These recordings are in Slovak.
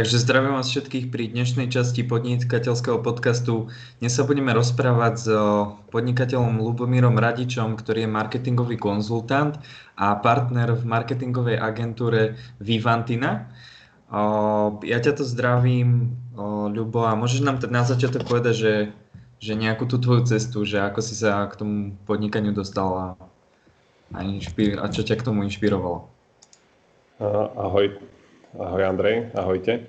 Takže zdravím vás všetkých pri dnešnej časti podnikateľského podcastu. Dnes sa budeme rozprávať s podnikateľom Lubomírom Radičom, ktorý je marketingový konzultant a partner v marketingovej agentúre Vivantina. Ja ťa to zdravím, Ľubo, a môžeš nám teda na začiatok povedať, že, že nejakú tú tvoju cestu, že ako si sa k tomu podnikaniu dostal a, inšpir, a čo ťa k tomu inšpirovalo? Ahoj, Ahoj Andrej, ahojte.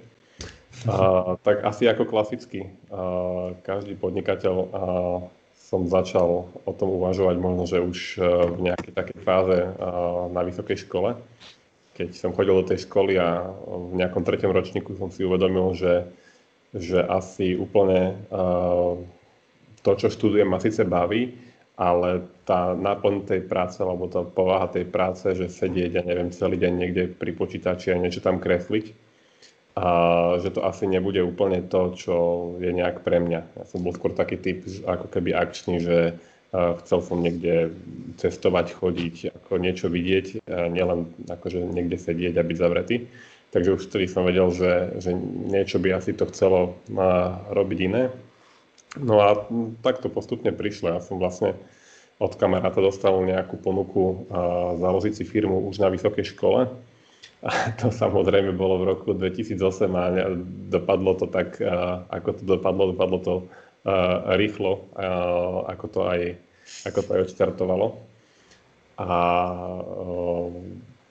A, tak asi ako klasicky, a, každý podnikateľ a, som začal o tom uvažovať možno, že už e, v nejakej takej fáze a, na vysokej škole. Keď som chodil do tej školy a v nejakom treťom ročníku som si uvedomil, že, že asi úplne a, to, čo študujem, ma síce baví, ale tá náplň tej práce, alebo tá povaha tej práce, že sedieť, ja neviem, celý deň niekde pri počítači a niečo tam kresliť, a že to asi nebude úplne to, čo je nejak pre mňa. Ja som bol skôr taký typ, ako keby akčný, že chcel som niekde cestovať, chodiť, ako niečo vidieť, nielen akože niekde sedieť a byť zavretý. Takže už vtedy som vedel, že, že niečo by asi to chcelo robiť iné. No a tak to postupne prišlo. Ja som vlastne od kamaráta dostal nejakú ponuku založiť si firmu už na vysokej škole. A to samozrejme bolo v roku 2008 a dopadlo to tak, ako to dopadlo, dopadlo to rýchlo, ako to aj, ako to aj odštartovalo. A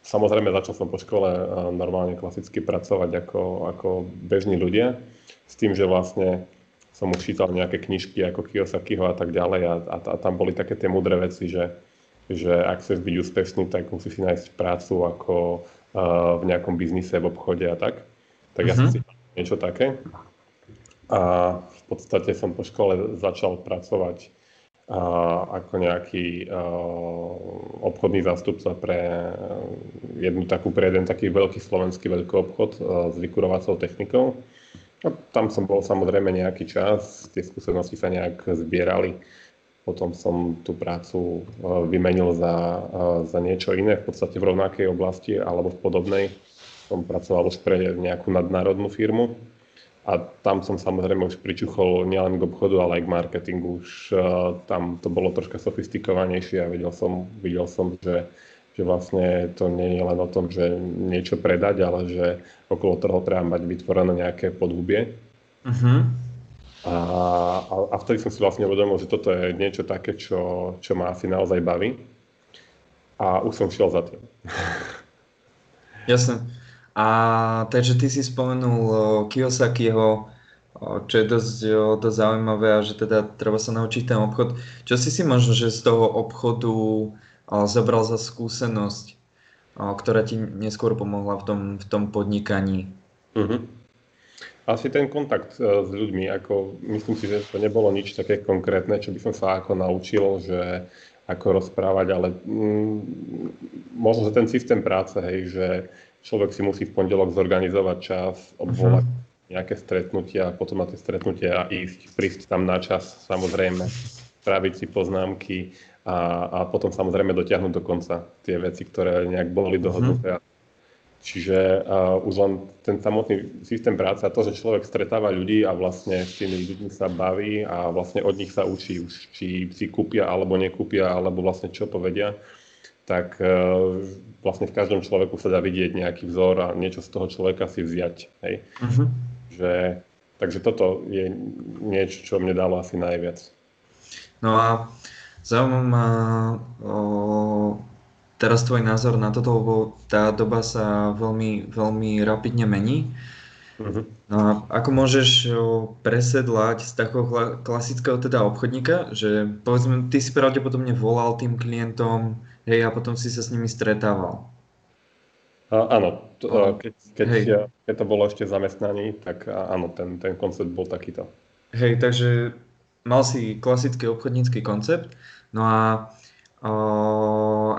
samozrejme začal som po škole normálne klasicky pracovať ako, ako bežní ľudia, s tým, že vlastne som už čítal nejaké knižky ako Kiyosakiho a tak ďalej a, a, a tam boli také tie mudré veci, že, že ak chceš byť úspešný, tak musíš si nájsť prácu ako uh, v nejakom biznise, v obchode a tak. Tak mm-hmm. ja som mhm. si niečo také. A v podstate som po škole začal pracovať uh, ako nejaký uh, obchodný zástupca pre jednu takú, pre jeden taký veľký slovenský veľký obchod uh, s vykurovacou technikou. A tam som bol samozrejme nejaký čas, tie skúsenosti sa nejak zbierali. Potom som tú prácu e, vymenil za, e, za niečo iné, v podstate v rovnakej oblasti alebo v podobnej. Som pracoval už pre nejakú nadnárodnú firmu a tam som samozrejme už pričuchol nielen k obchodu, ale aj k marketingu. Už uh, tam to bolo troška sofistikovanejšie a videl som, videl som že že vlastne to nie je len o tom, že niečo predať, ale že okolo toho treba mať vytvorené nejaké podhubie. Uh-huh. A, a, a vtedy som si vlastne uvedomil, že toto je niečo také, čo, čo ma asi naozaj baví. A už som šiel za tým. Jasne. A takže ty si spomenul Kiyosakiho, čo je dosť, dosť zaujímavé a že teda treba sa naučiť ten obchod. Čo si si možno, že z toho obchodu zobral za skúsenosť, ktorá ti neskôr pomohla v tom, v tom podnikaní? Uh-huh. Asi ten kontakt e, s ľuďmi, ako myslím si, že to nebolo nič také konkrétne, čo by som sa ako naučil, že ako rozprávať, ale mm, možno, že ten systém práce, hej, že človek si musí v pondelok zorganizovať čas, obvolať uh-huh. nejaké stretnutia, potom na tie stretnutia ísť, prísť tam na čas, samozrejme, spraviť si poznámky, a, a potom samozrejme dotiahnuť do konca tie veci, ktoré nejak boli mhm. dohodnuté. Mm-hmm. Čiže uh, už len ten samotný systém práce a to, že človek stretáva ľudí a vlastne s tými ľuďmi sa baví a vlastne od nich sa učí už, či si kúpia alebo nekúpia, alebo vlastne čo povedia, tak uh, vlastne v každom človeku sa dá vidieť nejaký vzor a niečo z toho človeka si vziať. Hej? Mm-hmm. Že, takže toto je niečo, čo mne dalo asi najviac. No a Zaujímavé ma o, teraz tvoj názor na toto, lebo tá doba sa veľmi, veľmi rapidne mení. Uh-huh. No a ako môžeš presedlať z takého klasického teda obchodníka, že povedzme, ty si pravdepodobne volal tým klientom, hej, a potom si sa s nimi stretával. A, áno, to, keď, keď, keď to bolo ešte zamestnaní, tak áno, ten, ten koncept bol takýto. Hej, takže mal si klasický obchodnícky koncept, no a o,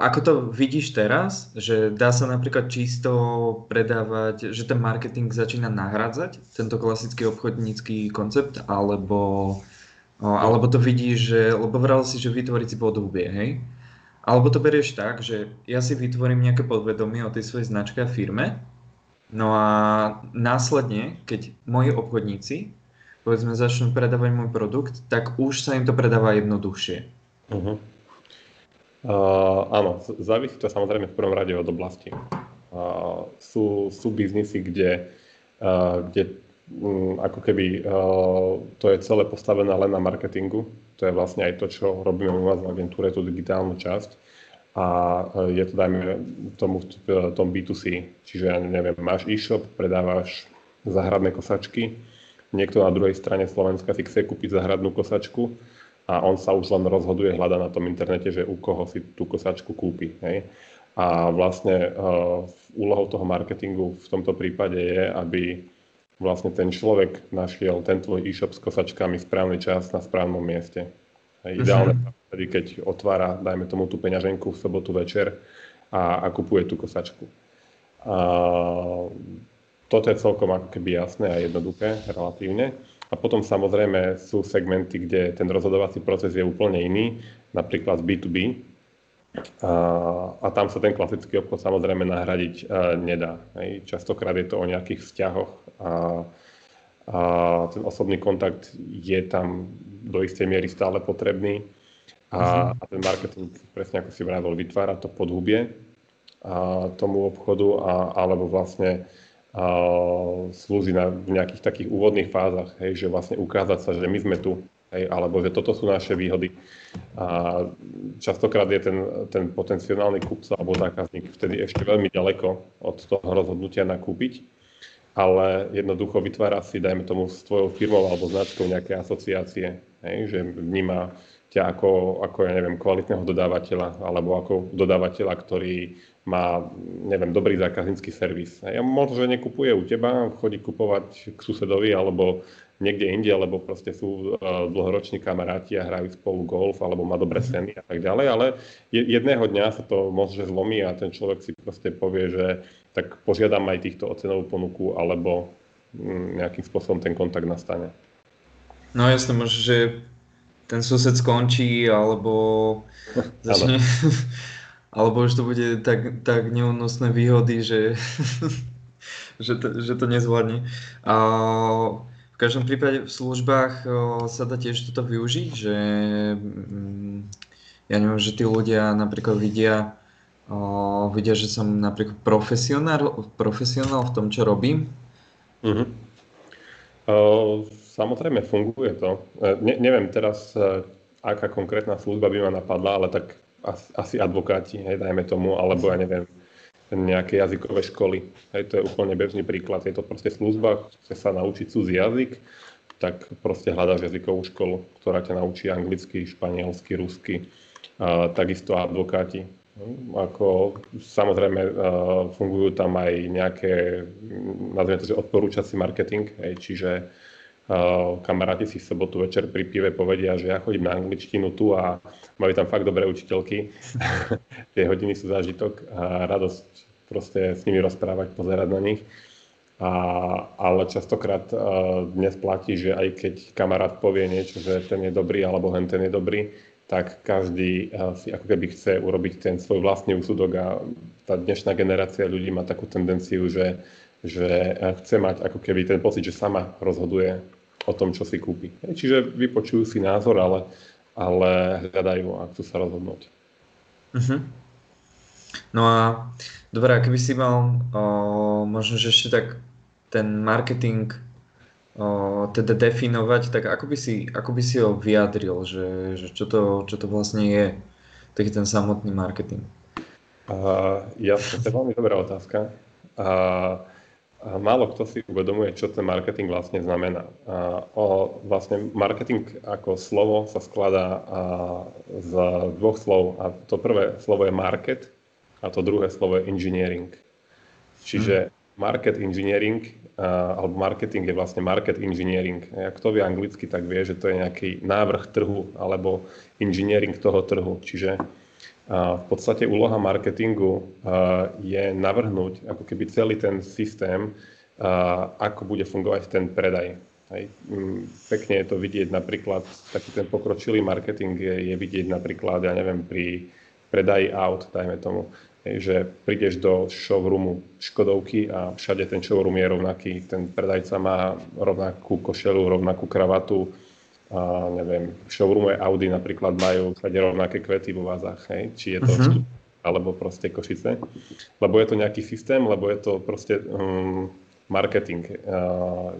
ako to vidíš teraz, že dá sa napríklad čisto predávať, že ten marketing začína nahradzať tento klasický obchodnícky koncept, alebo, o, alebo to vidíš, že, lebo vral si, že vytvoriť si podhubie, hej? Alebo to berieš tak, že ja si vytvorím nejaké podvedomie o tej svojej značke a firme No a následne, keď moji obchodníci povedzme začnú predávať môj produkt, tak už sa im to predáva jednoduchšie. Uh-huh. Uh, áno, závisí to samozrejme v prvom rade od oblasti. Uh, sú, sú biznisy, kde, uh, kde um, ako keby uh, to je celé postavené len na marketingu. To je vlastne aj to, čo robíme u nás v agentúre, tú digitálnu časť a e, je to, dajme tomu v tom B2C. Čiže, ja neviem, máš e-shop, predávaš záhradné kosačky, niekto na druhej strane Slovenska si chce kúpiť záhradnú kosačku a on sa už len rozhoduje, hľada na tom internete, že u koho si tú kosačku kúpi. Hej? A vlastne uh, úlohou toho marketingu v tomto prípade je, aby vlastne ten človek našiel ten tvoj e-shop s kosačkami správny čas na správnom mieste. Hej, ideálne uh-huh vtedy, keď otvára, dajme tomu tú peňaženku v sobotu večer a, a kupuje tú kosačku. A, toto je celkom ako keby jasné a jednoduché relatívne. A potom samozrejme sú segmenty, kde ten rozhodovací proces je úplne iný, napríklad B2B. A, a tam sa ten klasický obchod samozrejme nahradiť a, nedá. Hej. Častokrát je to o nejakých vzťahoch a, a ten osobný kontakt je tam do istej miery stále potrebný a, a ten marketing, presne ako si vravil, vytvára to podhubie a tomu obchodu, a, alebo vlastne slúži na v nejakých takých úvodných fázach, hej, že vlastne ukázať sa, že my sme tu, hej, alebo že toto sú naše výhody. A častokrát je ten, ten potenciálny kupca alebo zákazník vtedy ešte veľmi ďaleko od toho rozhodnutia nakúpiť, ale jednoducho vytvára si, dajme tomu, s tvojou firmou alebo značkou nejaké asociácie, hej, že vníma ťa ako, ako, ja neviem, kvalitného dodávateľa alebo ako dodávateľa, ktorý má, neviem, dobrý zákaznícky servis. Ja možno, že nekupuje u teba, chodí kupovať k susedovi alebo niekde inde, alebo proste sú uh, dlhoroční kamaráti a hrajú spolu golf, alebo má dobré seny a tak ďalej, ale jedného dňa sa to možno zlomí a ten človek si proste povie, že tak požiadam aj týchto o cenovú ponuku, alebo mm, nejakým spôsobom ten kontakt nastane. No jasne, možno, že ten sused skončí, alebo začne, alebo už to bude tak, tak neúnosné výhody, že, že, to, že to nezvládne. A v každom prípade v službách sa dá tiež toto využiť, že mm, ja neviem, že tí ľudia napríklad vidia, vidia, že som napríklad profesionál, profesionál v tom, čo robím. Uh-huh. Samozrejme, funguje to. Ne, neviem teraz, aká konkrétna služba by ma napadla, ale tak asi, asi advokáti, hej, dajme tomu, alebo ja neviem, nejaké jazykové školy. Hej, to je úplne bežný príklad. Je to proste služba, chce sa naučiť cudzí jazyk, tak proste hľadáš jazykovú školu, ktorá ťa naučí anglicky, španielsky, rusky. A, takisto advokáti. Ako, samozrejme, uh, fungujú tam aj nejaké, nazvime to, že odporúčací marketing, hej, čiže kamaráti si v sobotu večer pri pive povedia, že ja chodím na angličtinu tu a majú tam fakt dobré učiteľky. Tie hodiny sú zážitok a radosť proste s nimi rozprávať, pozerať na nich. A, ale častokrát uh, dnes platí, že aj keď kamarát povie niečo, že ten je dobrý alebo hen ten je dobrý, tak každý uh, si ako keby chce urobiť ten svoj vlastný úsudok a tá dnešná generácia ľudí má takú tendenciu, že, že chce mať ako keby ten pocit, že sama rozhoduje o tom, čo si kúpi. Čiže vypočujú si názor, ale, ale hľadajú a chcú sa rozhodnúť. Uh-huh. No a dobré, keby si mal o, možno, že ešte tak ten marketing teda definovať, tak ako by si, ako by si ho vyjadril, že, že čo, to, čo to vlastne je, taký ten samotný marketing? Uh, ja, to je veľmi dobrá otázka. Uh, málo kto si uvedomuje, čo ten marketing vlastne znamená. O, vlastne marketing ako slovo sa skladá z dvoch slov. A to prvé slovo je market a to druhé slovo je engineering. Čiže market engineering alebo marketing je vlastne market engineering. Kto vie anglicky, tak vie, že to je nejaký návrh trhu alebo engineering toho trhu. Čiže v podstate úloha marketingu je navrhnúť ako keby celý ten systém, ako bude fungovať ten predaj. Hej. Mm, pekne je to vidieť napríklad, taký ten pokročilý marketing je, je vidieť napríklad, ja neviem, pri predaji aut, dajme tomu. Hej, že prídeš do showroomu Škodovky a všade ten showroom je rovnaký. Ten predajca má rovnakú košelu, rovnakú kravatu. A neviem, v showroome Audi napríklad majú všade rovnaké kvety vo vázach. Hej? Či je to uh-huh. alebo proste Košice. Lebo je to nejaký systém, lebo je to proste um, marketing. Uh,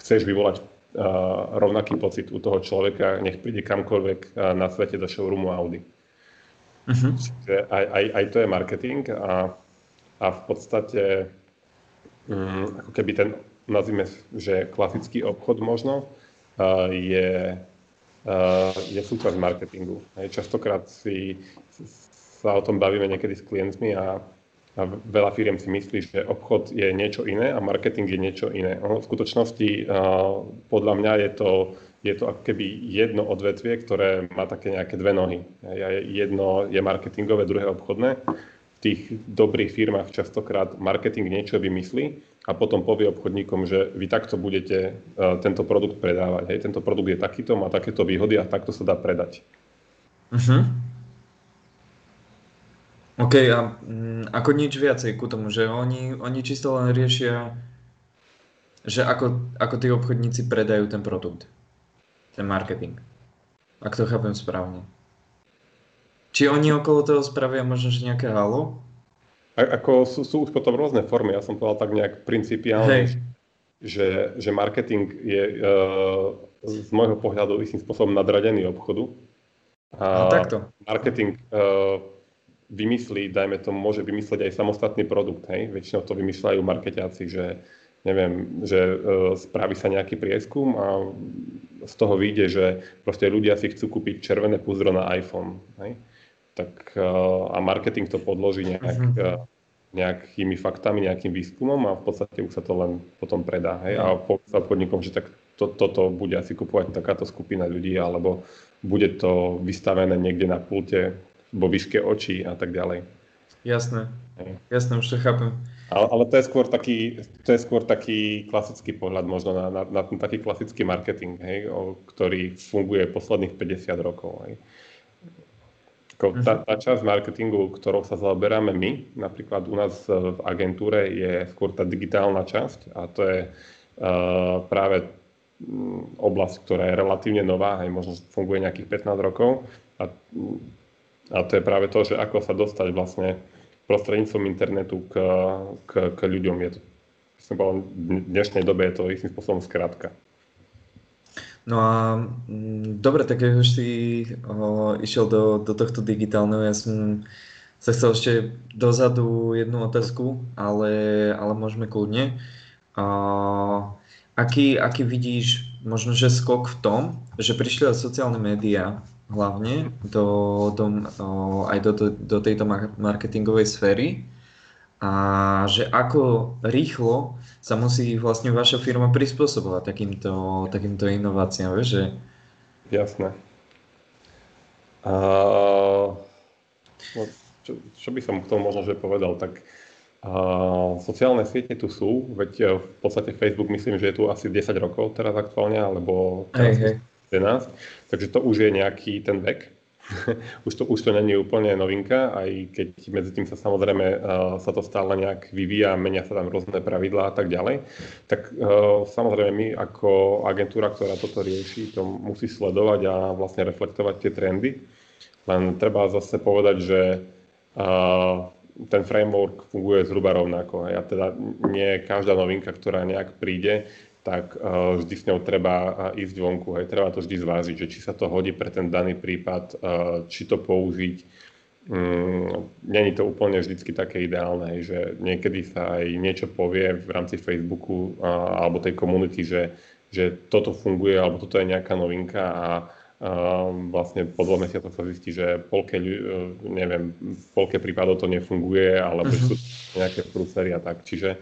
chceš vyvolať uh, rovnaký pocit u toho človeka, nech príde kamkoľvek uh, na svete do showroomu Audi. Uh-huh. Čiže aj, aj, aj to je marketing a, a v podstate um, ako keby ten, nazvime, že klasický obchod možno uh, je, uh, je súčasť marketingu. Hej, častokrát si sa o tom bavíme niekedy s klientmi a, a veľa firiem si myslí, že obchod je niečo iné a marketing je niečo iné. v skutočnosti uh, podľa mňa je to je to ako keby jedno odvetvie, ktoré má také nejaké dve nohy. Jedno je marketingové, druhé obchodné. V tých dobrých firmách častokrát marketing niečo vymyslí a potom povie obchodníkom, že vy takto budete uh, tento produkt predávať. Hej, tento produkt je takýto, má takéto výhody a takto sa dá predať. Uh-huh. OK, a m, ako nič viacej ku tomu, že oni, oni čisto len riešia, že ako, ako tí obchodníci predajú ten produkt ten marketing. Ak to chápem správne. Či oni okolo toho spravia možno že nejaké halo? A, ako sú, sú už potom rôzne formy, ja som povedal tak nejak principiálne, Hej. že, že marketing je uh, z môjho pohľadu istým spôsobom nadradený obchodu. A no, takto. Marketing uh, vymyslí, dajme tomu, môže vymyslieť aj samostatný produkt. Hej? Väčšinou to vymýšľajú marketiaci, že neviem, že uh, spraví sa nejaký prieskum a z toho vyjde, že proste ľudia si chcú kúpiť červené púzdro na iPhone. Hej? Tak, uh, a marketing to podloží nejak, uh, nejakými faktami, nejakým výskumom a v podstate už sa to len potom predá. Hej? A povie sa obchodníkom, že tak to, toto bude asi kupovať takáto skupina ľudí, alebo bude to vystavené niekde na pulte vo výške očí a tak ďalej. Jasné, Hej. jasné, už to chápem. Ale, ale to, je skôr taký, to je skôr taký klasický pohľad možno na, na, na ten taký klasický marketing, hej, o, ktorý funguje posledných 50 rokov. Hej. Tá, tá časť marketingu, ktorou sa zaoberáme my, napríklad u nás v agentúre, je skôr tá digitálna časť a to je uh, práve oblasť, ktorá je relatívne nová, aj možno funguje nejakých 15 rokov a, a to je práve to, že ako sa dostať vlastne prostredníctvom internetu k, k, k ľuďom. Je to, som povedal, v dnešnej dobe je to istým spôsobom skrátka. No a mm, dobre, tak keď už si o, išiel do, do tohto digitálneho, ja som sa chcel ešte dozadu jednu otázku, ale, ale môžeme kľudne. O, aký, aký vidíš možno, že skok v tom, že prišli sociálne médiá hlavne do, do, aj do, do, do tejto marketingovej sféry a že ako rýchlo sa musí vlastne vaša firma prispôsobovať takýmto, takýmto inováciám, vieš, že... Jasné. Uh, no, čo, čo by som k tomu možno že povedal, tak uh, sociálne siete tu sú, veď v podstate Facebook myslím, že je tu asi 10 rokov teraz aktuálne, alebo teraz hey, hey. 11, takže to už je nejaký ten vek. už, to, už to není úplne novinka, aj keď medzi tým sa samozrejme uh, sa to stále nejak vyvíja, menia sa tam rôzne pravidlá a tak ďalej. Tak uh, samozrejme my ako agentúra, ktorá toto rieši, to musí sledovať a vlastne reflektovať tie trendy. Len treba zase povedať, že uh, ten framework funguje zhruba rovnako. Ja teda nie každá novinka, ktorá nejak príde, tak uh, vždy s ňou treba uh, ísť vonku. Hej. Treba to vždy zvážiť, že či sa to hodí pre ten daný prípad, uh, či to použiť. Um, Není to úplne vždycky také ideálne, hej, že niekedy sa aj niečo povie v rámci Facebooku uh, alebo tej komunity, že, že toto funguje alebo toto je nejaká novinka a vlastne po dvoch mesiacoch sa zistí, že polke, neviem, v polke prípadov to nefunguje alebo uh-huh. sú nejaké prúsery a tak. Čiže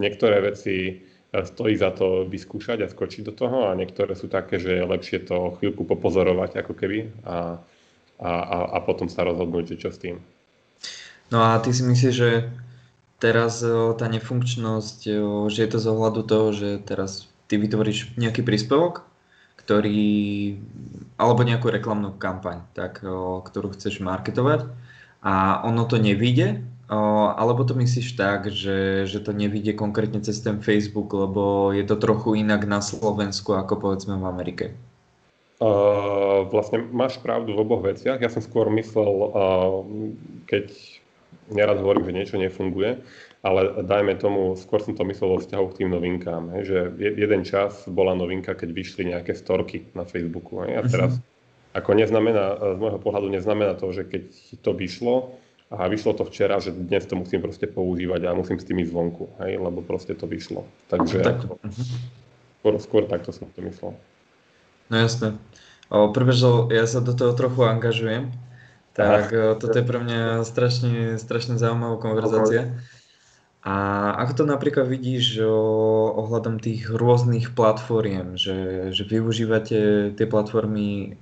niektoré veci stojí za to vyskúšať a skočiť do toho a niektoré sú také, že je lepšie to chvíľku popozorovať ako keby a, a, a, a potom sa rozhodnúť, čo s tým. No a ty si myslíš, že teraz tá nefunkčnosť, že je to z ohľadu toho, že teraz ty vytvoríš nejaký príspevok, ktorý, alebo nejakú reklamnú kampaň, tak, ktorú chceš marketovať a ono to nevíde, alebo to myslíš tak, že, že to nevidie konkrétne cez ten Facebook, lebo je to trochu inak na Slovensku ako povedzme v Amerike? Uh, vlastne máš pravdu v oboch veciach. Ja som skôr myslel, uh, keď nerad hovorím, že niečo nefunguje, ale dajme tomu, skôr som to myslel vo vzťahu k tým novinkám, hej, že jeden čas bola novinka, keď vyšli nejaké storky na Facebooku. Hej, a teraz, uh-huh. ako neznamená, z môjho pohľadu neznamená to, že keď to vyšlo, a vyšlo to včera, že dnes to musím proste používať a musím s tým ísť zvonku, hej, lebo proste to vyšlo. Takže tak. ako, mhm. skôr, skôr takto som to myslel. No jasné. Prvé, že ja sa do toho trochu angažujem, tak Aha. toto je pre mňa strašne, strašne zaujímavá konverzácia. A ako to napríklad vidíš ohľadom tých rôznych platformiem, že, že využívate tie platformy,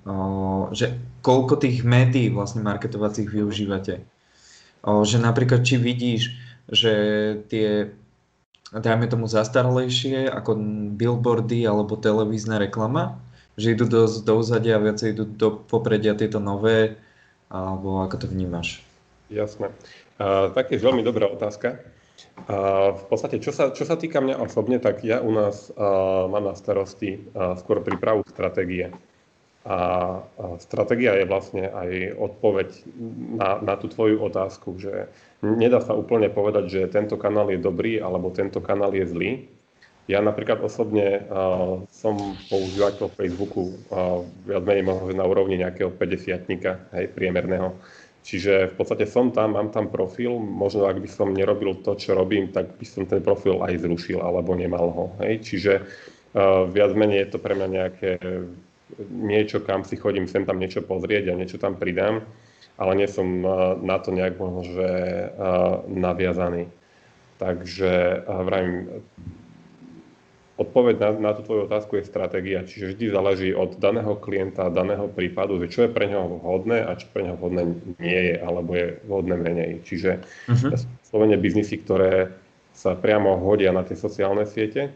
že koľko tých médií vlastne marketovacích využívate? Že napríklad či vidíš, že tie dajme tomu zastaralejšie ako billboardy alebo televízna reklama, že idú do, do uzadia a viacej idú do popredia tieto nové, alebo ako to vnímaš? Jasné. Uh, tak je veľmi dobrá otázka. Uh, v podstate, čo sa, čo sa týka mňa osobne, tak ja u nás uh, mám na starosti uh, skôr prípravu stratégie. A stratégia je vlastne aj odpoveď na, na tú tvoju otázku, že nedá sa úplne povedať, že tento kanál je dobrý alebo tento kanál je zlý. Ja napríklad osobne uh, som používateľ Facebooku uh, viac menej možno na úrovni nejakého 50 hej, priemerného. Čiže v podstate som tam, mám tam profil, možno ak by som nerobil to, čo robím, tak by som ten profil aj zrušil alebo nemal ho. Hej. Čiže uh, viac menej je to pre mňa nejaké niečo, kam si chodím sem tam niečo pozrieť a niečo tam pridám, ale nie som eh, na to nejak možno, že eh, naviazaný. Takže eh, vravím, odpoveď na, na tú tvoju otázku je stratégia, čiže vždy záleží od daného klienta, daného prípadu, že čo je pre neho vhodné a čo pre neho vhodné nie je, alebo je vhodné menej. Čiže uh-huh. slovene biznisy, ktoré sa priamo hodia na tie sociálne siete,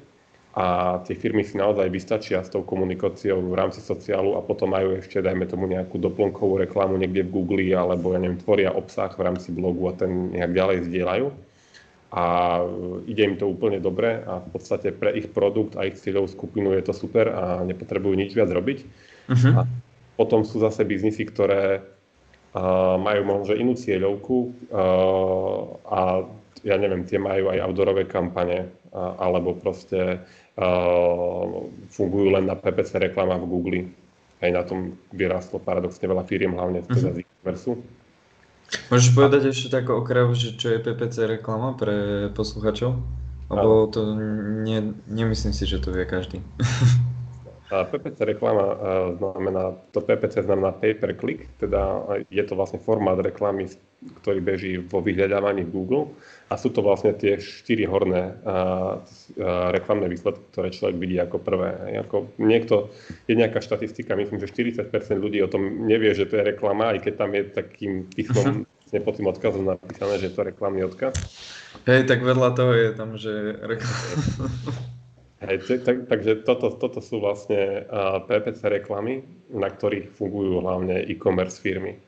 a tie firmy si naozaj vystačia s tou komunikáciou v rámci sociálu a potom majú ešte, dajme tomu, nejakú doplnkovú reklamu niekde v Google alebo, ja neviem, tvoria obsah v rámci blogu a ten nejak ďalej zdieľajú. A ide im to úplne dobre a v podstate pre ich produkt a ich cieľovú skupinu je to super a nepotrebujú nič viac robiť. Uh-huh. A potom sú zase biznisy, ktoré uh, majú možno inú cieľovku uh, a ja neviem, tie majú aj outdoorové kampane, alebo proste fungujú len na PPC reklama v Google. Aj na tom vyrastlo paradoxne veľa firiem, hlavne teda z e-commerce. Môžeš povedať ešte tak okrav, že čo je PPC reklama pre posluchačov? Lebo to nie, nemyslím si, že to vie každý. A PPC reklama znamená, to PPC znamená pay per click, teda je to vlastne formát reklamy, ktorý beží vo vyhľadávaní v Google a sú to vlastne tie štyri horné a, a, reklamné výsledky, ktoré človek vidí ako prvé. Ako niekto, je nejaká štatistika, myslím, že 40% ľudí o tom nevie, že to je reklama, aj keď tam je takým písmom, uh-huh. pod tým odkazom napísané, že je to reklamný odkaz. Hej, tak vedľa toho je tam, že reklama. Hej, tak, takže toto, toto sú vlastne uh, PPC reklamy, na ktorých fungujú hlavne e-commerce firmy.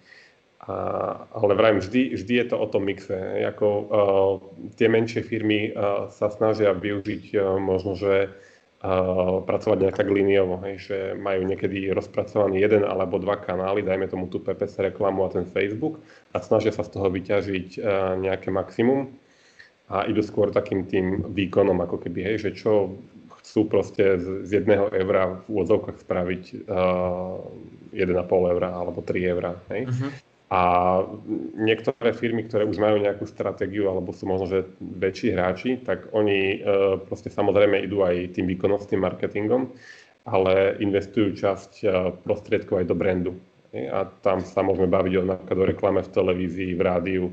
A, ale vrajím, vždy, vždy je to o tom mixe. Jako, uh, tie menšie firmy uh, sa snažia využiť uh, možno, že uh, pracovať nejak tak liniovo, hej, že majú niekedy rozpracovaný jeden alebo dva kanály, dajme tomu tú PPC reklamu a ten Facebook a snažia sa z toho vyťažiť uh, nejaké maximum a idú skôr takým tým výkonom, ako keby, hej, že čo chcú proste z, z jedného eura v úvodzovkách spraviť uh, 1,5 eura alebo 3 eura. Hej? Uh-huh. A niektoré firmy, ktoré už majú nejakú stratégiu alebo sú možno, že väčší hráči, tak oni e, proste samozrejme idú aj tým výkonnostným marketingom, ale investujú časť e, prostriedkov aj do brandu. A tam sa môžeme baviť o napríklad o reklame v televízii, v rádiu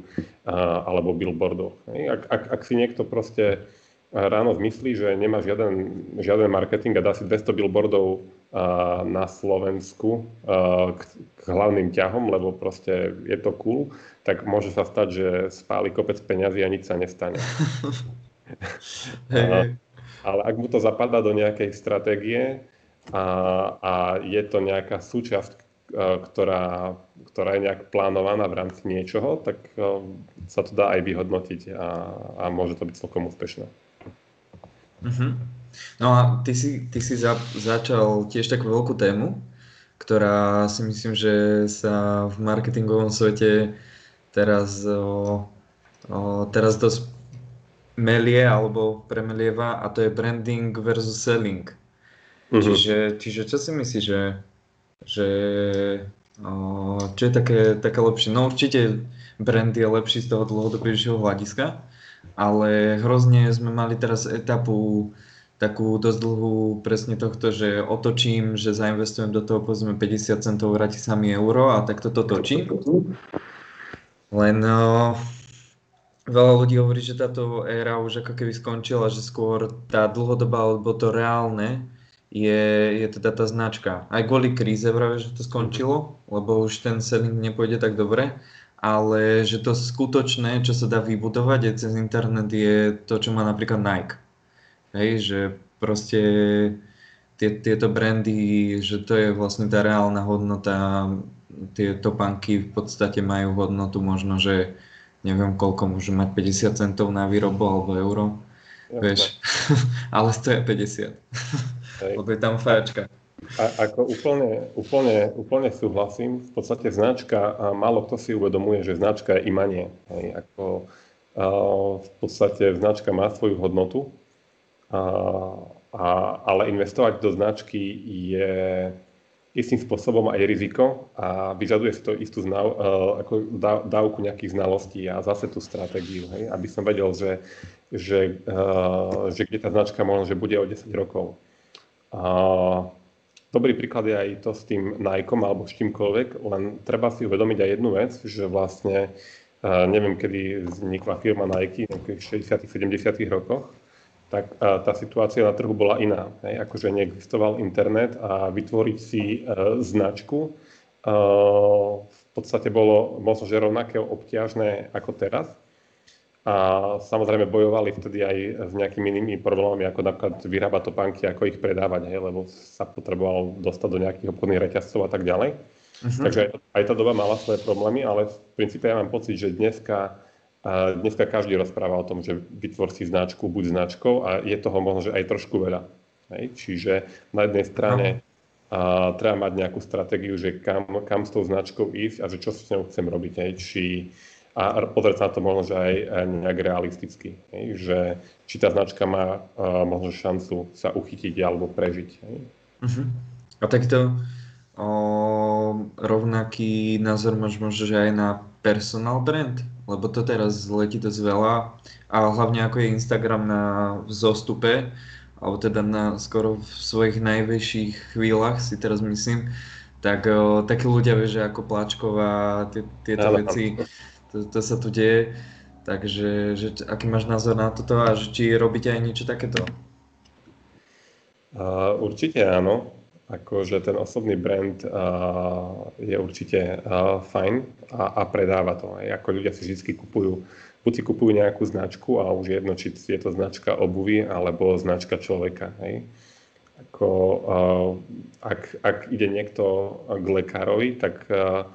a, alebo billboardoch. Ak, ak, ak si niekto proste ráno zmyslí, že nemá žiaden, žiaden marketing a dá si 200 billboardov na Slovensku k, k hlavným ťahom, lebo proste je to cool, tak môže sa stať, že spáli kopec peňazí a nič sa nestane. hey. Ale ak mu to zapadá do nejakej stratégie a, a je to nejaká súčasť ktorá, ktorá je nejak plánovaná v rámci niečoho, tak sa to dá aj vyhodnotiť a, a môže to byť celkom úspešné. Uh-huh. No a ty si, ty si za, začal tiež takú veľkú tému, ktorá si myslím, že sa v marketingovom svete teraz, o, o, teraz dosť melie alebo premelieva a to je branding versus selling. Uh-huh. Čiže, čiže čo si myslíš, že, že o, čo je také, také lepšie? No určite brand je lepší z toho dlhodobejšieho hľadiska, ale hrozne sme mali teraz etapu takú dosť dlhú presne tohto, že otočím, že zainvestujem do toho povedzme 50 centov, vráti sa mi euro a takto to točím. Len o, veľa ľudí hovorí, že táto éra už ako keby skončila, že skôr tá dlhodobá alebo to reálne je, je teda tá značka. Aj kvôli kríze práve, že to skončilo, lebo už ten selling nepôjde tak dobre, ale že to skutočné, čo sa dá vybudovať aj cez internet je to, čo má napríklad Nike. Hej, že proste tie, tieto brandy, že to je vlastne tá reálna hodnota, tie topanky v podstate majú hodnotu možno, že neviem koľko môžu mať 50 centov na výrobu alebo euro, ja, vieš, ale stoja 50, Hej. lebo je tam fáčka. A, ako úplne, úplne, úplne súhlasím, v podstate značka, a málo kto si uvedomuje, že značka je imanie. Hej, ako, a v podstate značka má svoju hodnotu, a, a, ale investovať do značky je istým spôsobom aj riziko a vyžaduje si to istú znav, uh, ako dávku nejakých znalostí a zase tú stratégiu, hej, aby som vedel, že, že, uh, že kde tá značka možno, že bude o 10 rokov. Uh, dobrý príklad je aj to s tým Nikeom alebo s čímkoľvek, len treba si uvedomiť aj jednu vec, že vlastne uh, neviem, kedy vznikla firma Nike, v 60 70 rokoch, tak tá situácia na trhu bola iná. Hej? Akože neexistoval internet a vytvoriť si e, značku e, v podstate bolo možno, že rovnaké obťažné ako teraz. A samozrejme bojovali vtedy aj s nejakými inými problémami, ako napríklad vyrábať topánky, ako ich predávať, hej? lebo sa potreboval dostať do nejakých obchodných reťazcov a tak ďalej. Uh-huh. Takže aj tá doba mala svoje problémy, ale v princípe ja mám pocit, že dneska dneska každý rozpráva o tom, že vytvor si značku, buď značkou a je toho možno, že aj trošku veľa. Hej? Čiže na jednej strane a, treba mať nejakú stratégiu, že kam, kam s tou značkou ísť a že čo s ňou chcem robiť. Hej? Či, a pozrieť sa na to možno, že aj, nejak realisticky. Hej? Že, či tá značka má a, možno šancu sa uchytiť alebo prežiť. Hej? Uh-huh. A takto o, rovnaký názor máš možno, že aj na personal brand? lebo to teraz letí dosť veľa a hlavne ako je Instagram na vzostupe, alebo teda na skoro v svojich najväčších chvíľach si teraz myslím, tak o, takí ľudia vie, že ako Pláčková, tie, tieto veci, to, to sa tu deje. Takže že, aký máš názor na toto a že či robíte aj niečo takéto? Uh, určite áno akože ten osobný brand uh, je určite uh, fajn a, a predáva to. Aj ako ľudia si vždy kupujú, buď si kupujú nejakú značku a už jedno, či je to značka obuvy alebo značka človeka. Hej. Ako, uh, ak, ak ide niekto k lekárovi, tak, uh,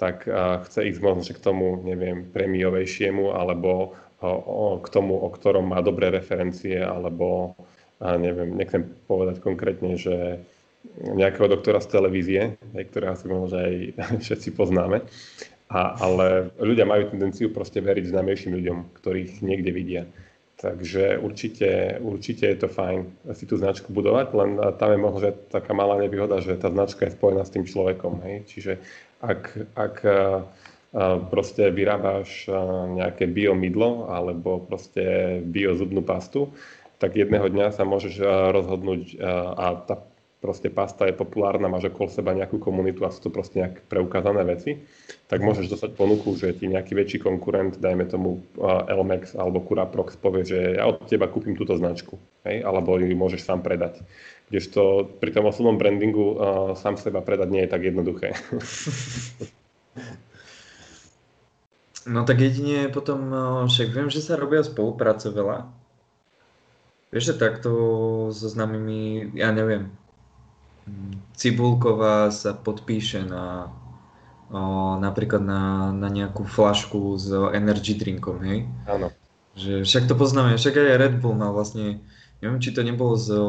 tak uh, chce ísť možno k tomu, neviem, premiovejšiemu alebo uh, k tomu, o ktorom má dobré referencie alebo uh, neviem, nechcem povedať konkrétne, že nejakého doktora z televízie, ktorého asi možno aj všetci poznáme. A, ale ľudia majú tendenciu proste veriť známejším ľuďom, ktorých niekde vidia. Takže určite, určite je to fajn si tú značku budovať, len tam je možno taká malá nevýhoda, že tá značka je spojená s tým človekom. Hej? Čiže ak, ak proste vyrábaš nejaké biomidlo alebo proste biozubnú pastu, tak jedného dňa sa môžeš rozhodnúť a tá proste pasta je populárna, máš okolo seba nejakú komunitu a sú to proste nejaké preukázané veci, tak môžeš dostať ponuku, že ti nejaký väčší konkurent, dajme tomu Elmex alebo Curaprox, povie, že ja od teba kúpim túto značku, hej? alebo ju môžeš sám predať. Kdežto pri tom osobnom brandingu uh, sám seba predať nie je tak jednoduché. No tak jedine potom, však viem, že sa robia spolupráce veľa. Vieš, že takto so známymi, ja neviem, Cibulková sa podpíše na o, napríklad na, na nejakú flašku s energy drinkom, hej? Áno. Že však to poznáme, však aj Red Bull mal vlastne, neviem, či to nebolo zo,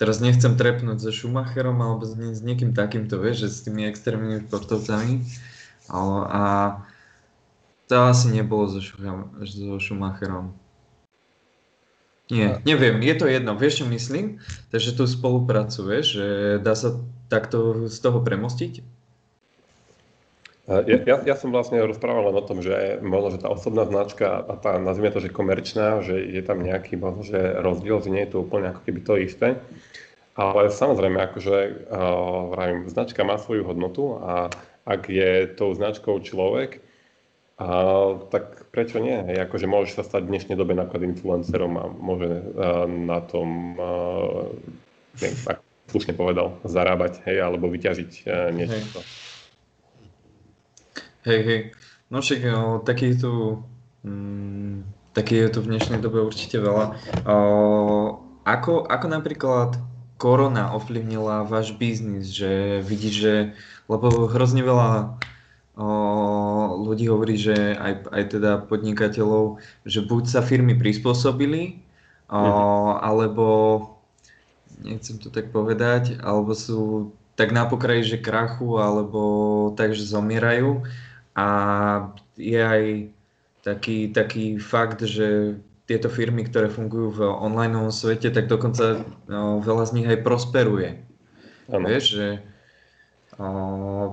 teraz nechcem trepnúť so Schumacherom alebo s, s niekým takýmto, vieš, že s tými extrémnymi športovcami. A, a to asi nebolo so, so Schumacherom. Nie, neviem, je to jedno, vieš čo myslím? Takže tu spolupracuješ, že dá sa takto z toho premostiť? Ja, ja, ja som vlastne rozprával len o tom, že možno, že tá osobná značka a tá, nazvime to, že komerčná, že je tam nejaký možno, že rozdiel, že nie je to úplne ako keby to isté. Ale samozrejme, akože uh, vravím, značka má svoju hodnotu a ak je tou značkou človek, a, tak prečo nie? Akože môžeš sa stať v dnešnej dobe napríklad influencerom a môže uh, na tom, uh, neviem, ak slušne povedal, zarábať, hej, alebo vyťažiť uh, niečo. Hej. Hej, hej. No však o, takých tu, mm, je tu v dnešnej dobe určite veľa. O, ako, ako napríklad korona ovplyvnila váš biznis, že vidíš, že, lebo hrozne veľa o, ľudí hovorí, že aj, aj teda podnikateľov, že buď sa firmy prispôsobili, o, mhm. alebo nechcem to tak povedať, alebo sú tak na pokraji, že krachu, alebo tak, že zomierajú. A je aj taký, taký fakt, že tieto firmy, ktoré fungujú v online svete, tak dokonca no, veľa z nich aj prosperuje. Ano. Vieš, že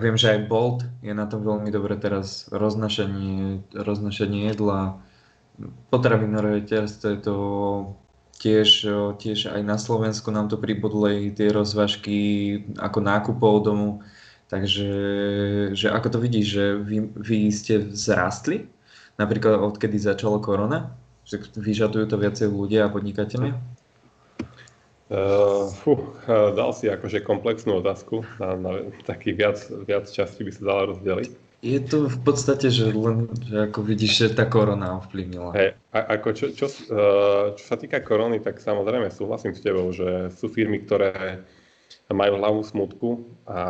Viem, že aj Bolt je na tom veľmi dobre teraz roznašanie, roznašanie jedla. Potravinové reťazce je to tiež, tiež aj na Slovensku nám to pribudli tie rozvažky ako nákupov domu. Takže že ako to vidíš, že vy, vy ste vzrastli? Napríklad odkedy začalo korona? Že vyžadujú to viacej ľudia a podnikatelia? Uh, fú, uh, dal si akože komplexnú otázku, na, na taký viac, viac časti by sa dala rozdeliť. Je to v podstate, že len, že ako vidíš, že tá korona ovplyvnila. Hey, a, ako čo, čo, uh, čo sa týka korony, tak samozrejme súhlasím s tebou, že sú firmy, ktoré majú hlavu smutku a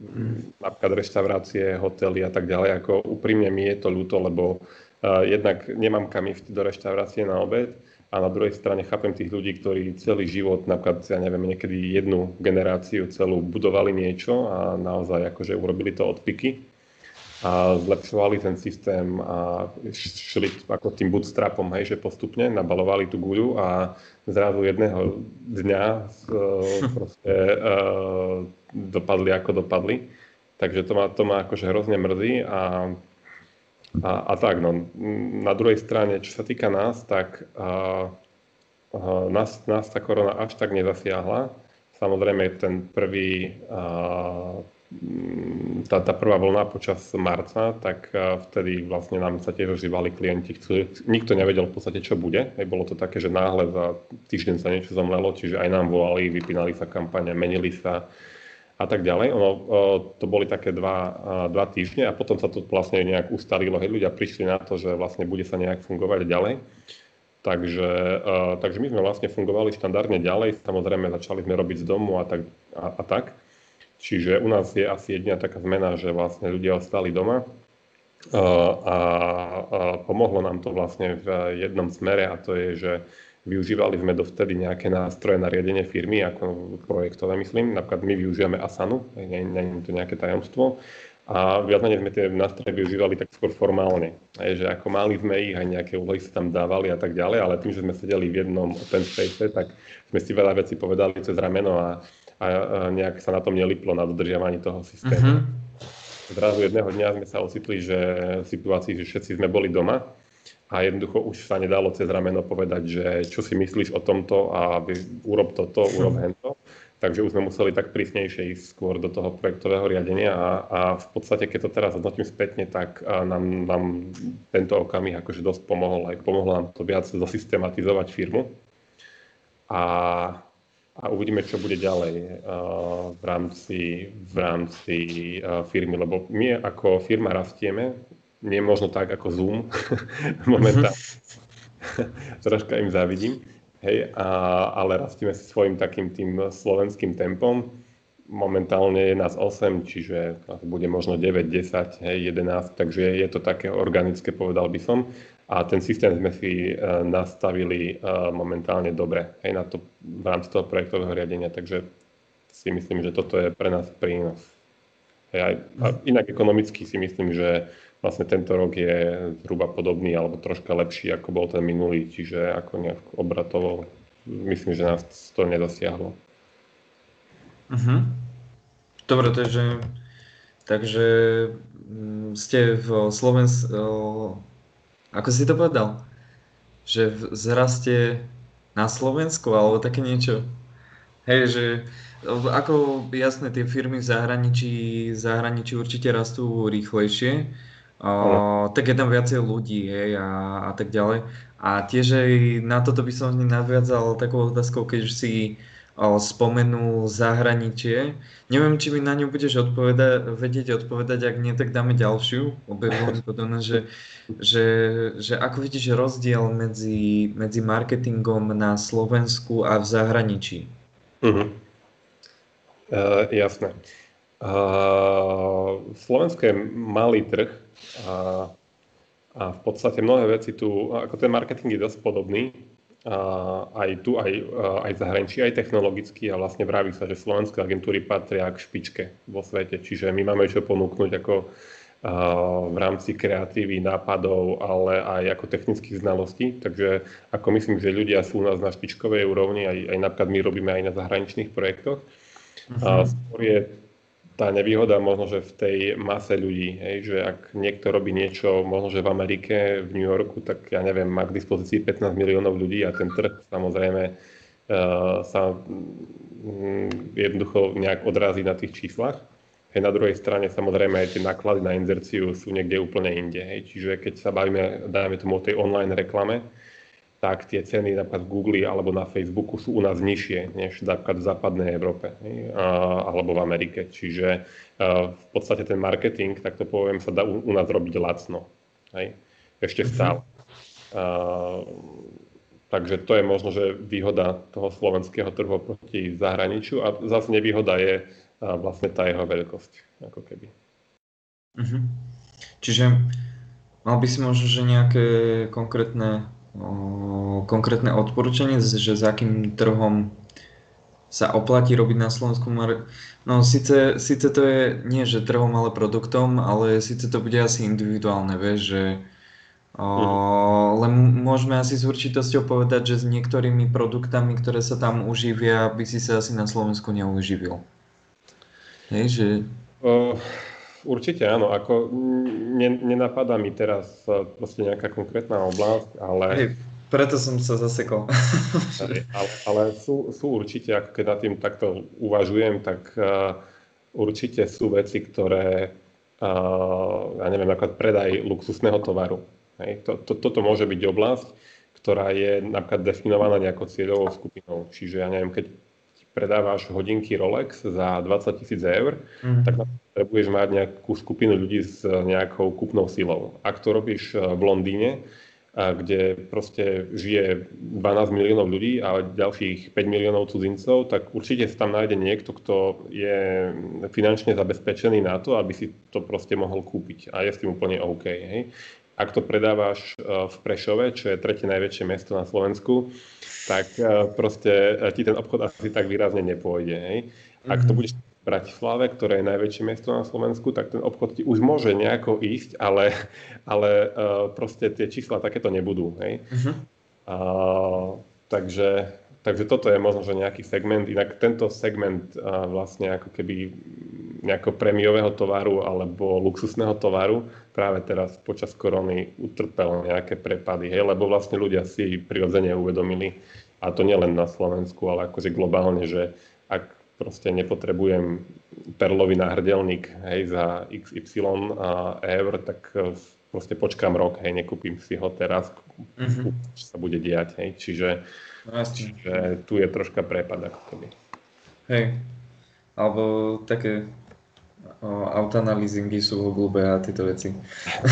mm. napríklad reštaurácie, hotely a tak ďalej, ako úprimne mi je to ľúto, lebo uh, jednak nemám kam ísť do reštaurácie na obed, a na druhej strane chápem tých ľudí, ktorí celý život, napríklad, ja neviem, niekedy jednu generáciu celú budovali niečo a naozaj akože urobili to odpiky a zlepšovali ten systém a šli ako tým bootstrapom, hej, že postupne nabalovali tú guľu a zrazu jedného dňa uh, proste uh, dopadli ako dopadli. Takže to ma, to ma akože hrozne mrzí a a, a tak, no, na druhej strane, čo sa týka nás, tak a, a, nás, nás tá korona až tak nezasiahla. Samozrejme, ten prvý, a, tá, tá prvá vlna počas marca, tak a, vtedy vlastne nám sa tiež ožívali klienti, chcú, nikto nevedel v podstate, čo bude. Aj bolo to také, že náhle za týždeň sa niečo zomlelo, čiže aj nám volali, vypínali sa kampane, menili sa a tak ďalej. Ono, to boli také dva, dva týždne a potom sa to vlastne nejak ustalilo. Hej, ľudia prišli na to, že vlastne bude sa nejak fungovať ďalej. Takže, takže my sme vlastne fungovali štandardne ďalej. Samozrejme, začali sme robiť z domu a tak. A, a tak. Čiže u nás je asi jediná taká zmena, že vlastne ľudia ostali doma. A, a pomohlo nám to vlastne v jednom smere a to je, že Využívali sme dovtedy nejaké nástroje na riadenie firmy, ako projektové myslím. Napríklad my využívame Asanu, nie, je to nejaké tajomstvo. A viac menej sme tie nástroje využívali tak skôr formálne. Aj, že ako mali sme ich, aj nejaké úlohy sa tam dávali a tak ďalej, ale tým, že sme sedeli v jednom open space, tak sme si veľa vecí povedali cez rameno a, a, a nejak sa na tom neliplo na dodržiavaní toho systému. Uh-huh. Zrazu jedného dňa sme sa ocitli, že v situácii, že všetci sme boli doma a jednoducho už sa nedalo cez rameno povedať, že čo si myslíš o tomto a urob toto, urob hm. hento. Takže už sme museli tak prísnejšie ísť skôr do toho projektového riadenia a, a v podstate, keď to teraz hodnotím spätne, tak nám, nám tento okamih akože dosť pomohol, aj pomohlo nám to viac zosystematizovať firmu. A, a uvidíme, čo bude ďalej uh, v rámci, v rámci uh, firmy, lebo my ako firma rastieme, nie možno tak ako Zoom momentálne. Troška im závidím. hej, a, ale rastieme si svojim takým tým slovenským tempom. Momentálne je nás 8, čiže bude možno 9, 10, hej, 11, takže je to také organické, povedal by som. A ten systém sme si uh, nastavili uh, momentálne dobre hej, na to, v rámci toho projektového riadenia, takže si myslím, že toto je pre nás prínos. Hej, aj, a inak ekonomicky si myslím, že vlastne tento rok je zhruba podobný alebo troška lepší, ako bol ten minulý, čiže ako nejak obratovo myslím, že nás to nedosiahlo. Uh-huh. Dobre, takže, takže mm, ste v Slovensku, ako si to povedal? Že zrastie na Slovensku alebo také niečo? Hej, že ako jasné, tie firmy v zahraničí, v zahraničí určite rastú rýchlejšie, tak je tam viacej ľudí hej, a, a tak ďalej. A tiež aj na toto by som nadviazal takou otázkou, keď si spomenul zahraničie. Neviem, či mi na ňu budeš odpoveda- vedieť odpovedať, ak nie, tak dáme ďalšiu. Obe podobné, že, že, že ako vidíš rozdiel medzi, medzi marketingom na Slovensku a v zahraničí? Uh-huh. Uh, jasné. Uh, Slovensko je malý trh a, a v podstate mnohé veci tu, ako ten marketing je dosť podobný, aj tu, aj, aj zahraničí, aj technologicky a vlastne vraví sa, že slovenské agentúry patria k špičke vo svete. Čiže my máme čo ponúknuť ako v rámci kreatívy, nápadov, ale aj ako technických znalostí. Takže ako myslím, že ľudia sú u nás na špičkovej úrovni, aj, aj napríklad my robíme aj na zahraničných projektoch. Uh-huh. A skôr je tá nevýhoda možno, že v tej mase ľudí, hej, že ak niekto robí niečo, možno, že v Amerike, v New Yorku, tak ja neviem, má k dispozícii 15 miliónov ľudí a ten trh samozrejme uh, sa um, jednoducho nejak odrazí na tých číslach. Hej, na druhej strane samozrejme aj tie náklady na inzerciu sú niekde úplne inde. Hej. Čiže keď sa bavíme, dajme tomu o tej online reklame, tak tie ceny napríklad v Google alebo na Facebooku sú u nás nižšie než napríklad v západnej Európe alebo v Amerike. Čiže v podstate ten marketing, tak to poviem, sa dá u, nás robiť lacno. Hej? Ešte mhm. stále. Mm-hmm. takže to je možno, že výhoda toho slovenského trhu proti zahraničiu a zase nevýhoda je vlastne tá jeho veľkosť. Ako keby. Mm-hmm. Čiže mal by si možno, že nejaké konkrétne konkrétne odporúčanie, že s akým trhom sa oplatí robiť na Slovensku? No síce, síce to je nie že trhom, ale produktom, ale síce to bude asi individuálne, vieš, že o, mhm. len môžeme asi s určitosťou povedať, že s niektorými produktami, ktoré sa tam uživia, by si sa asi na Slovensku neuživil. Hej, že... Uh, Určite áno, ako ne, nenapadá mi teraz e, proste nejaká konkrétna oblasť, ale... Hej, preto som sa zasekol. ale, ale sú, sú určite, ako keď nad tým takto uvažujem, tak uh, určite sú veci, ktoré, uh, ja neviem, napríklad predaj luxusného tovaru. Hej, to, to, toto môže byť oblasť, ktorá je napríklad definovaná nejakou cieľovou skupinou. Čiže ja neviem, keď predávaš hodinky Rolex za 20 tisíc eur, mm. tak potrebuješ mať nejakú skupinu ľudí s nejakou kúpnou silou. Ak to robíš v Londýne, kde proste žije 12 miliónov ľudí a ďalších 5 miliónov cudzincov, tak určite sa tam nájde niekto, kto je finančne zabezpečený na to, aby si to proste mohol kúpiť a je s tým úplne OK. Hej. Ak to predávaš v Prešove, čo je tretie najväčšie mesto na Slovensku, tak e, proste e, ti ten obchod asi tak výrazne nepôjde. Hej. Ak to mhm. budeš v Bratislave, ktoré je najväčšie mesto na Slovensku, tak ten obchod ti už môže nejako ísť, ale, ale proste tie čísla takéto nebudú. Hej. Uh-huh. Uh, takže, takže toto je možno, že nejaký segment. Inak tento segment vlastne ako keby nejakého prémiového tovaru alebo luxusného tovaru práve teraz počas korony utrpel nejaké prepady, hej, lebo vlastne ľudia si prirodzene uvedomili, a to nielen na Slovensku, ale akože globálne, že ak proste nepotrebujem perlový náhrdelník hej, za XY eur, tak e, proste počkám rok, hej, nekúpim si ho teraz, mm-hmm. čo sa bude diať, hej, čiže, no, čiže tu je troška prepad ako keby. Hej, alebo také auta na leasingy sú v a tieto veci.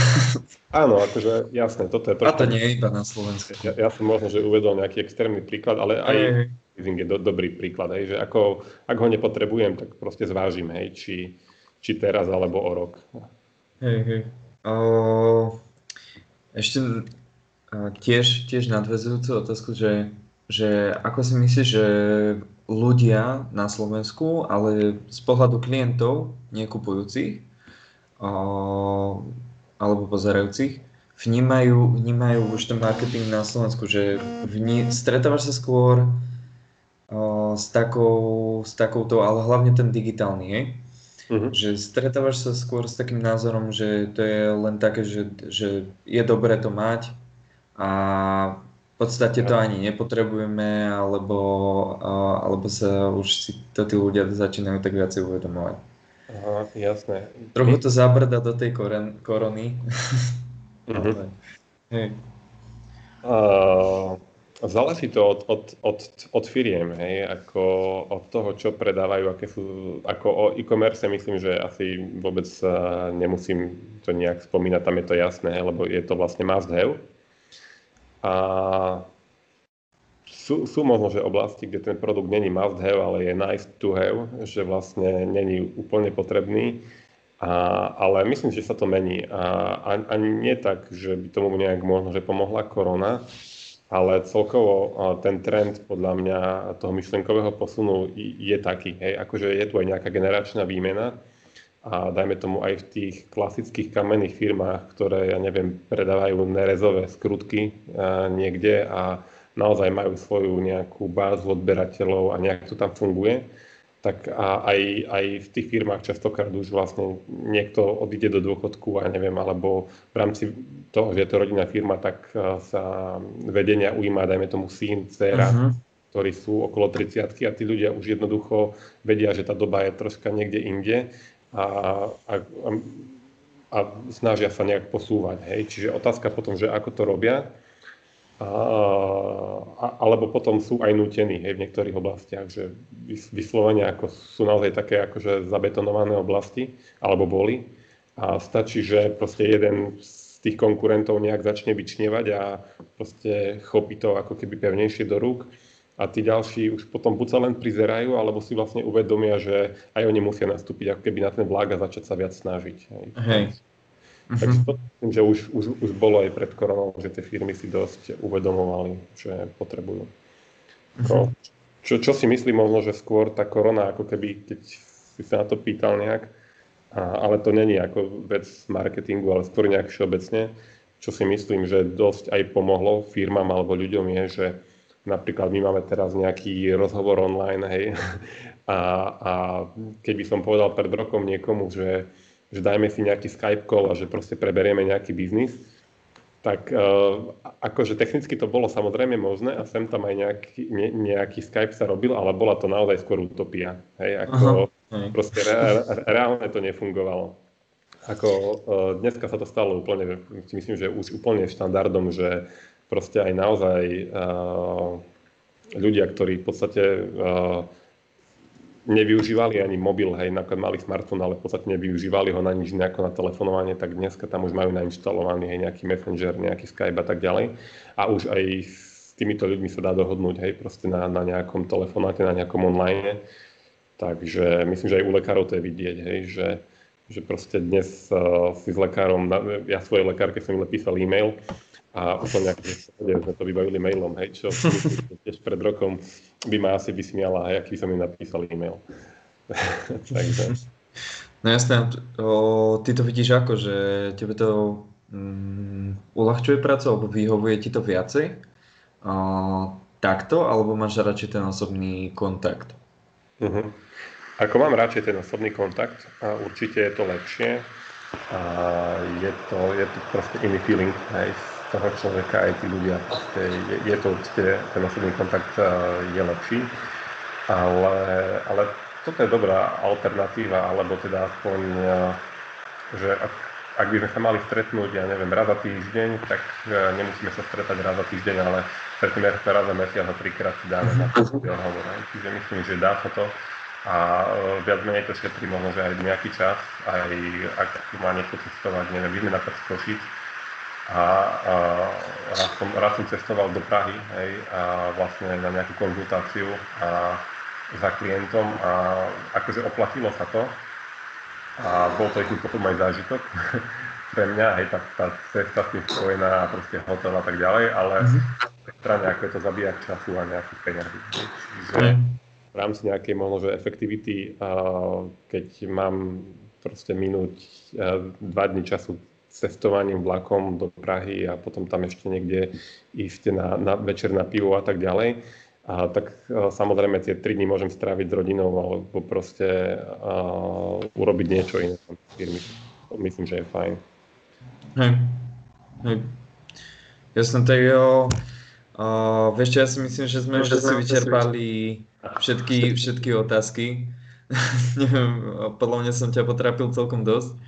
Áno, akože jasné, toto je to. A to nie je iba na Slovensku. Ja, ja som možno, že uvedol nejaký extrémny príklad, ale aj hey. leasing je do, dobrý príklad, hej, že ako, ak ho nepotrebujem, tak proste zvážim, hej, či, či teraz alebo o rok. Hej, hej. O, ešte tiež, tiež nadvezujúcu otázku, že, že ako si myslíš, že ľudia na Slovensku, ale z pohľadu klientov, nekupujúcich alebo pozerajúcich, vnímajú, vnímajú už ten marketing na Slovensku, že vní, stretávaš sa skôr o, s, takou, s takouto, ale hlavne ten digitálny, hej? Uh-huh. Že stretávaš sa skôr s takým názorom, že to je len také, že, že je dobré to mať a v podstate to ani nepotrebujeme, alebo, alebo sa už si to tí ľudia začínajú tak viacej uvedomovať. Aha, jasné. Trochu to zabrda do tej koren, korony. Uh-huh. hej. Uh, záleží to od, od, od, od firiem, hej, ako od toho, čo predávajú, aké sú, ako o e-commerce myslím, že asi vôbec nemusím to nejak spomínať, tam je to jasné, lebo je to vlastne must have a sú, sú možno, že oblasti, kde ten produkt není must have, ale je nice to have, že vlastne není úplne potrebný. A, ale myslím, že sa to mení. A ani nie tak, že by tomu nejak možno, že pomohla korona, ale celkovo ten trend podľa mňa toho myšlenkového posunu je taký. Hej, akože je tu aj nejaká generačná výmena, a dajme tomu aj v tých klasických kamenných firmách, ktoré, ja neviem, predávajú nerezové skrutky niekde a naozaj majú svoju nejakú bázu odberateľov a nejak to tam funguje, tak a aj, aj v tých firmách častokrát už vlastne niekto odíde do dôchodku a neviem, alebo v rámci toho, že je to rodinná firma, tak sa vedenia ujíma, dajme tomu syn, dcera, uh-huh. ktorí sú okolo 30 a tí ľudia už jednoducho vedia, že tá doba je troška niekde inde a, a, a snažia sa nejak posúvať. Hej. Čiže otázka potom, že ako to robia, a, a, alebo potom sú aj nutení hej, v niektorých oblastiach, že vyslovene ako sú naozaj také akože zabetonované oblasti, alebo boli. A stačí, že proste jeden z tých konkurentov nejak začne vyčnievať a proste chopí to ako keby pevnejšie do rúk a tí ďalší už potom buď sa len prizerajú, alebo si vlastne uvedomia, že aj oni musia nastúpiť ako keby na ten vlák a začať sa viac snažiť. Hej. Hej. Takže to myslím, že už, už, už bolo aj pred koronou, že tie firmy si dosť uvedomovali, že potrebujú. Uh-huh. Čo, čo si myslím možno, že skôr tá korona, ako keby, keď si sa na to pýtal nejak, a, ale to není ako vec marketingu, ale skôr nejak všeobecne, čo si myslím, že dosť aj pomohlo firmám alebo ľuďom je, že Napríklad my máme teraz nejaký rozhovor online, hej, a, a keby som povedal pred rokom niekomu, že, že dajme si nejaký Skype call a že proste preberieme nejaký biznis, tak uh, akože technicky to bolo samozrejme možné a sem tam aj nejaký, ne, nejaký Skype sa robil, ale bola to naozaj skôr utopia. Hej, ako Aha. proste re, reálne to nefungovalo. Ako uh, dneska sa to stalo úplne, myslím, že už úplne štandardom, že proste aj naozaj uh, ľudia, ktorí v podstate uh, nevyužívali ani mobil, hej, napríklad mali smartfón, ale v podstate nevyužívali ho na nič nejako na telefonovanie, tak dneska tam už majú nainštalovaný hej, nejaký Messenger, nejaký Skype a tak ďalej. A už aj s týmito ľuďmi sa dá dohodnúť, hej, proste na, na nejakom telefonáte, na nejakom online. Takže myslím, že aj u lekárov to je vidieť, hej, že, že proste dnes uh, si s lekárom, ja svojej lekárke som písal e-mail, a úplne ako sme to vybavili mailom, hej, čo tiež pred rokom by ma asi vysmiala, hej, aký som im napísal e-mail. Takže. No jasné, o, ty to vidíš ako, že tebe to um, uľahčuje prácu, alebo vyhovuje ti to viacej? O, takto, alebo máš radšej ten osobný kontakt? Uh-huh. Ako mám radšej ten osobný kontakt, a určite je to lepšie. A je to, je to proste iný feeling, hej, toho človeka, aj tí ľudia, je, je to určite, ten osobný kontakt eh, je lepší, ale, ale toto je dobrá alternatíva, alebo teda aspoň, eh, že ak, ak by sme sa mali stretnúť, ja neviem, raz za týždeň, tak eh, nemusíme sa stretať raz za týždeň, ale stretneme sa raz za mesiac a trikrát dáme na to hovor. Čiže myslím, že dá sa to. a viac menej to šetrí možno, že aj nejaký čas, aj ak má niekto cestovať, neviem, napríklad z Košic, a, a raz, som, raz som cestoval do Prahy hej, a vlastne na nejakú konzultáciu a za klientom a akože oplatilo sa to a bol to akým potom aj zážitok pre mňa, aj tá, tá cesta s tým spojená proste hotel a tak ďalej, ale mm-hmm. strane ako je to zabíjať času a nejakých peňazí. Čiže v rámci nejakej možno, že efektivity, keď mám proste minúť dva dní času cestovaním vlakom do Prahy a potom tam ešte niekde ísť na, na večer na pivo a tak ďalej. A tak a, samozrejme tie tri dní môžem stráviť s rodinou alebo proste a, urobiť niečo iné v firmy. Myslím, že je fajn. Hej. Hej. Jasné, tak jo. Uh, vieš čo, ja si myslím, že sme už asi vyčerpali všetky, všetky otázky. Neviem, podľa mňa som ťa potrapil celkom dosť.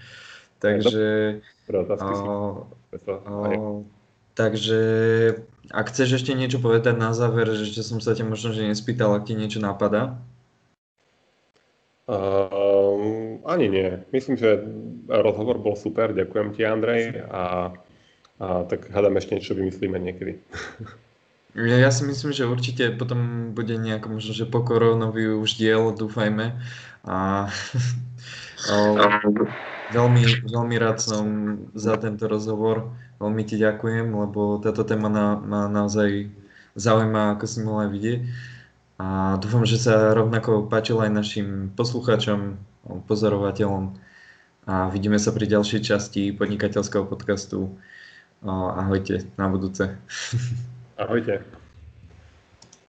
Takže... Uh, uh, takže ak chceš ešte niečo povedať na záver, že ešte som sa ťa možno že nespýtal, ak ti niečo napadá? Uh, ani nie. Myslím, že rozhovor bol super. Ďakujem ti, Andrej. A, a tak hľadám ešte niečo vymyslíme niekedy. Ja, ja si myslím, že určite potom bude nejako možno, že po koronovi už diel, dúfajme. A, a, Veľmi, veľmi rád som za tento rozhovor. Veľmi ti ďakujem, lebo táto téma na, ma naozaj zaujíma, ako si mohla vidieť. A dúfam, že sa rovnako páčilo aj našim poslucháčom, pozorovateľom. A vidíme sa pri ďalšej časti podnikateľského podcastu. Ahojte na budúce. Ahojte.